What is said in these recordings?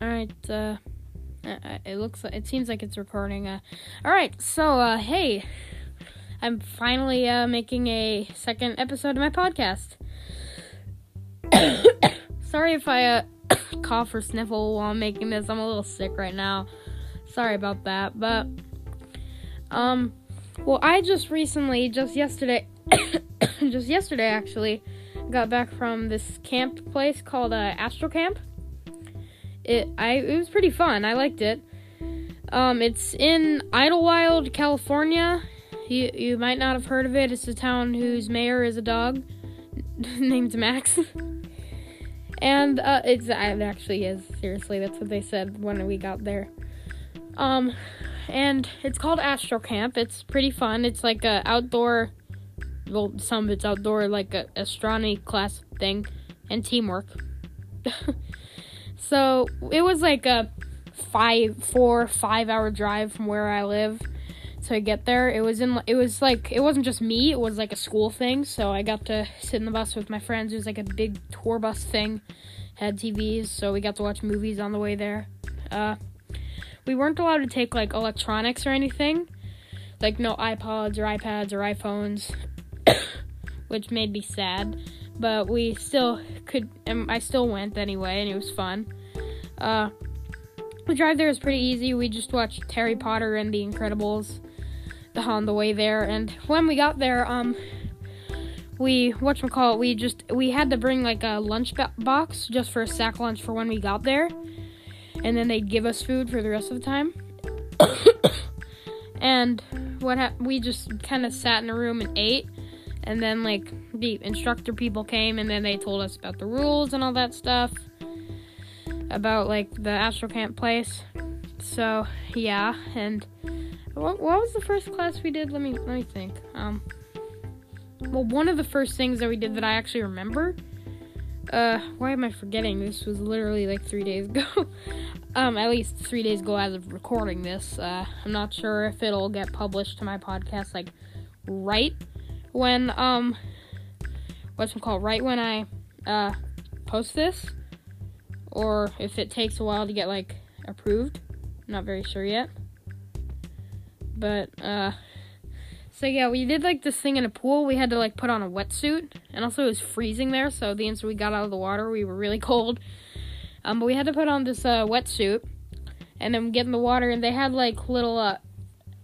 All right. Uh, it looks like it seems like it's recording. Uh, all right. So, uh, hey, I'm finally uh, making a second episode of my podcast. Sorry if I uh, cough or sniffle while I'm making this. I'm a little sick right now. Sorry about that. But, um, well, I just recently, just yesterday, just yesterday actually, got back from this camp place called uh, Astro Camp it I it was pretty fun. I liked it. Um, it's in Idyllwild, California. You you might not have heard of it. It's a town whose mayor is a dog named Max. and uh, it's it actually is seriously. That's what they said when we got there. Um, and it's called Astro Camp. It's pretty fun. It's like a outdoor. Well, some of it's outdoor, like a astronomy class thing, and teamwork. So it was like a five, four, five hour drive from where I live to get there. It was in, it was like, it wasn't just me, it was like a school thing. So I got to sit in the bus with my friends. It was like a big tour bus thing, had TVs, so we got to watch movies on the way there. Uh, we weren't allowed to take like electronics or anything, like no iPods or iPads or iPhones, which made me sad but we still could. Um, I still went anyway, and it was fun. Uh, the drive there was pretty easy. We just watched Harry Potter and The Incredibles on the way there, and when we got there, um, we what we call it? We just we had to bring like a lunch box just for a sack lunch for when we got there, and then they'd give us food for the rest of the time. and what ha- we just kind of sat in a room and ate and then like the instructor people came and then they told us about the rules and all that stuff. About like the astro camp place. So yeah and what, what was the first class we did? Let me let me think. Um well one of the first things that we did that i actually remember uh why am i forgetting? This was literally like three days ago. Um at least three days ago as of recording this uh i'm not sure if it'll get published to my podcast like right when um what's it called right when I uh post this or if it takes a while to get like approved. Not very sure yet. But uh so yeah, we did like this thing in a pool. We had to like put on a wetsuit and also it was freezing there, so the instant we got out of the water, we were really cold. Um but we had to put on this uh wetsuit and then get in the water and they had like little uh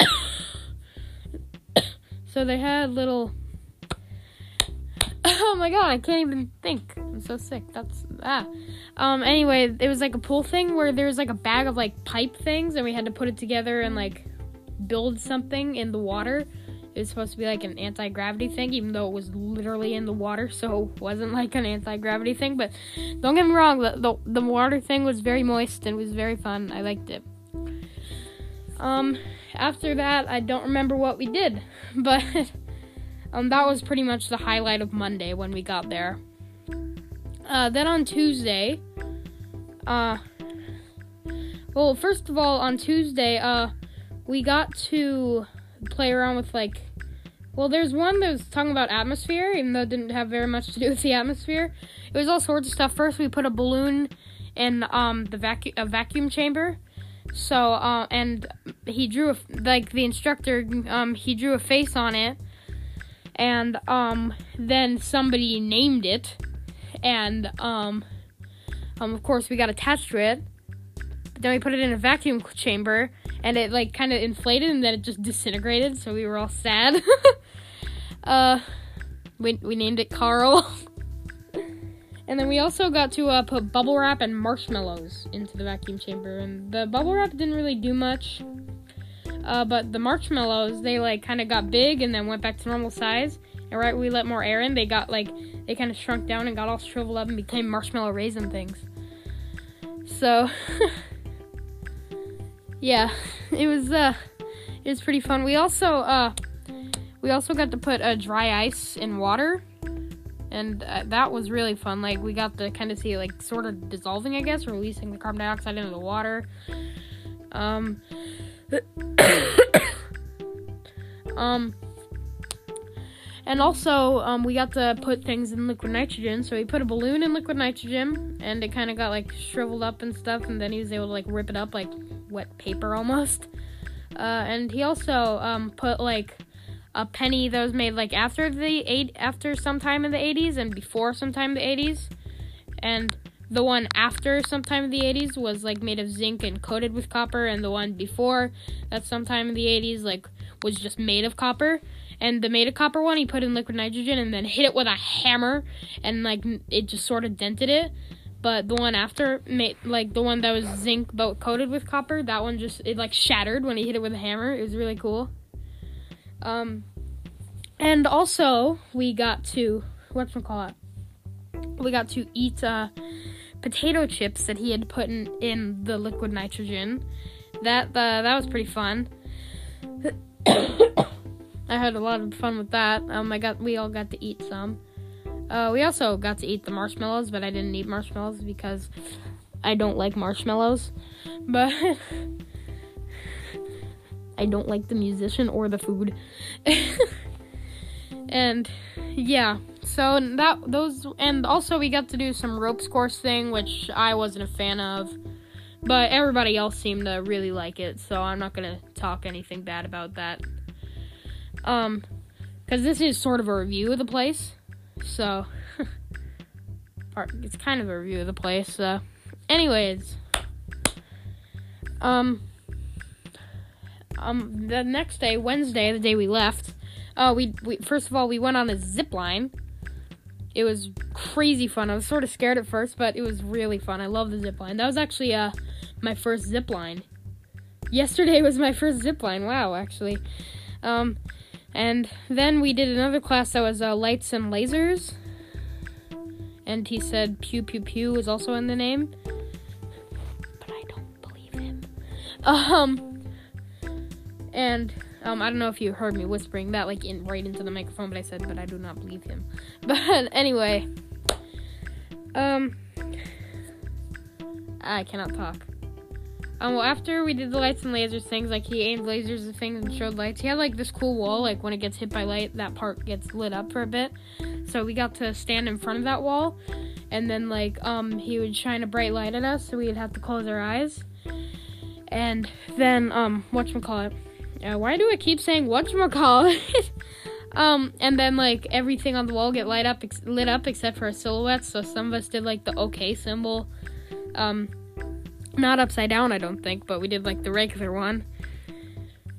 so they had little oh my god, I can't even think. I'm so sick. That's ah. Um. Anyway, it was like a pool thing where there was like a bag of like pipe things, and we had to put it together and like build something in the water. It was supposed to be like an anti gravity thing, even though it was literally in the water, so it wasn't like an anti gravity thing. But don't get me wrong, the, the the water thing was very moist and was very fun. I liked it. Um. After that, I don't remember what we did, but. Um, that was pretty much the highlight of Monday when we got there. Uh, then on Tuesday, uh, well, first of all, on Tuesday, uh, we got to play around with like, well, there's one that was talking about atmosphere, even though it didn't have very much to do with the atmosphere. It was all sorts of stuff. First, we put a balloon in um the vacuum a vacuum chamber. So, uh, and he drew a, like the instructor, um, he drew a face on it and um, then somebody named it, and um, um, of course we got attached to it. But then we put it in a vacuum chamber, and it like kind of inflated, and then it just disintegrated. So we were all sad. uh, we we named it Carl. and then we also got to uh, put bubble wrap and marshmallows into the vacuum chamber, and the bubble wrap didn't really do much. Uh, but the marshmallows, they like kind of got big and then went back to normal size. And right, we let more air in, they got like they kind of shrunk down and got all shriveled up and became marshmallow raisin things. So, yeah, it was uh, it was pretty fun. We also uh, we also got to put a uh, dry ice in water, and uh, that was really fun. Like we got to kind of see like sort of dissolving, I guess, releasing the carbon dioxide into the water. Um, um, And also, um, we got to put things in liquid nitrogen. So he put a balloon in liquid nitrogen, and it kind of got like shriveled up and stuff. And then he was able to like rip it up like wet paper almost. Uh, and he also um, put like a penny that was made like after the eight after sometime in the 80s and before sometime in the 80s. And the one after sometime in the 80s was like made of zinc and coated with copper, and the one before that sometime in the 80s like was just made of copper. And the made of copper one he put in liquid nitrogen and then hit it with a hammer and like it just sort of dented it. But the one after made like the one that was zinc but coated with copper that one just it like shattered when he hit it with a hammer. It was really cool. Um and also we got to what's call it we got to eat uh potato chips that he had put in, in the liquid nitrogen that uh, that was pretty fun I had a lot of fun with that. Um, I got we all got to eat some. Uh, we also got to eat the marshmallows, but I didn't eat marshmallows because I don't like marshmallows. But I don't like the musician or the food. and yeah, so that those and also we got to do some ropes course thing, which I wasn't a fan of. But everybody else seemed to really like it, so I'm not gonna talk anything bad about that. Um, because this is sort of a review of the place, so it's kind of a review of the place. So, anyways, um, um, the next day, Wednesday, the day we left, uh, we we first of all we went on a zip line. It was crazy fun. I was sort of scared at first, but it was really fun. I love the zip line. That was actually uh my first zip line. Yesterday was my first zip line. Wow, actually. Um, and then we did another class that was uh, lights and lasers. And he said pew pew pew was also in the name. But I don't believe him. Um and um I don't know if you heard me whispering that like in right into the microphone, but I said but I do not believe him. But anyway. Um I cannot talk. Um, well, after we did the lights and lasers things, like he aimed lasers and things and showed lights, he had like this cool wall. Like when it gets hit by light, that part gets lit up for a bit. So we got to stand in front of that wall, and then like um he would shine a bright light at us, so we'd have to close our eyes. And then um whatchamacallit? Uh, why do I keep saying whatchamacallit? um and then like everything on the wall get light up ex- lit up except for our silhouettes. So some of us did like the OK symbol. Um not upside down, I don't think, but we did like the regular one.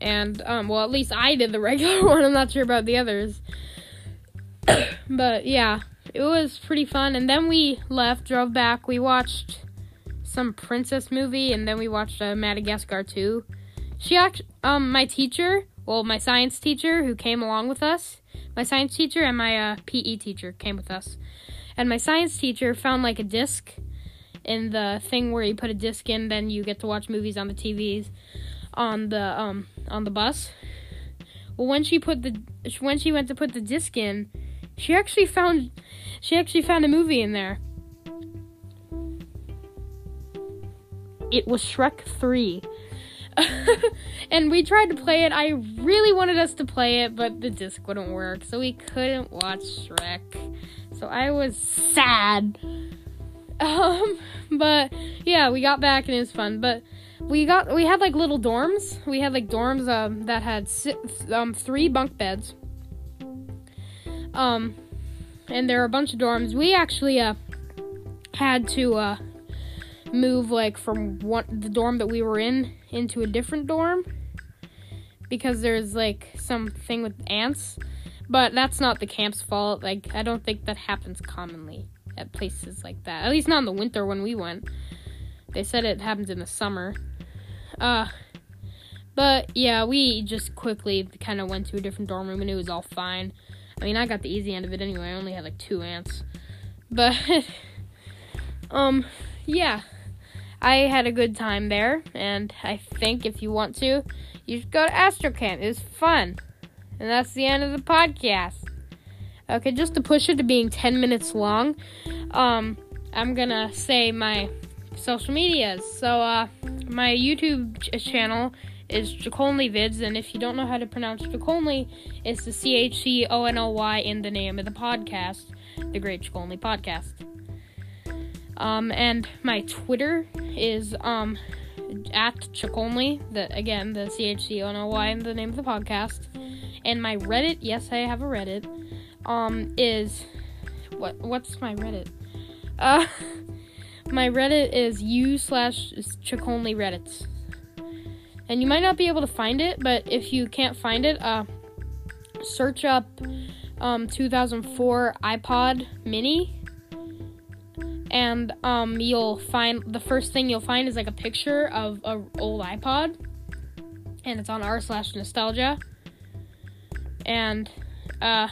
And um well, at least I did the regular one. I'm not sure about the others. but yeah, it was pretty fun and then we left, drove back. We watched some princess movie and then we watched uh, Madagascar 2. She actually um my teacher, well, my science teacher who came along with us, my science teacher and my uh, PE teacher came with us. And my science teacher found like a disc in the thing where you put a disc in, then you get to watch movies on the TVs on the um on the bus. Well, when she put the when she went to put the disc in, she actually found she actually found a movie in there. It was Shrek 3. and we tried to play it. I really wanted us to play it, but the disc wouldn't work, so we couldn't watch Shrek. So I was sad. Um, but yeah, we got back and it was fun. But we got we had like little dorms. We had like dorms um that had um three bunk beds. Um, and there were a bunch of dorms. We actually uh had to uh move like from one the dorm that we were in into a different dorm because there's like something with ants. But that's not the camp's fault. Like I don't think that happens commonly at places like that. At least not in the winter when we went. They said it happens in the summer. Uh but yeah, we just quickly kind of went to a different dorm room and it was all fine. I mean, I got the easy end of it anyway. I only had like two ants. But um yeah. I had a good time there and I think if you want to, you should go to Astrocamp. It was fun. And that's the end of the podcast. Okay, just to push it to being 10 minutes long, um, I'm gonna say my social medias. So, uh, my YouTube ch- channel is Chaconly Vids, and if you don't know how to pronounce Chaconly, it's the C H C O N O Y in the name of the podcast, the Great Chaconly Podcast. Um, and my Twitter is um at Chaconly, the again the C H C O N O Y the name of the podcast, and my Reddit, yes, I have a Reddit, um, is what what's my Reddit? Uh, my Reddit is u slash Chaconly Reddits and you might not be able to find it, but if you can't find it, uh, search up um, 2004 iPod Mini, and um, you'll find the first thing you'll find is like a picture of a old iPod, and it's on r slash nostalgia, and uh,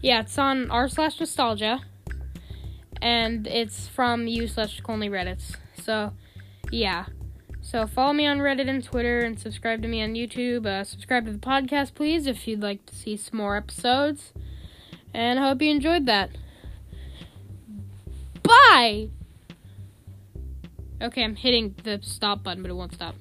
yeah, it's on r slash nostalgia, and it's from u slash only Reddits. So, yeah. So follow me on Reddit and Twitter and subscribe to me on YouTube. Uh, subscribe to the podcast, please, if you'd like to see some more episodes. And I hope you enjoyed that. Bye! Okay, I'm hitting the stop button, but it won't stop.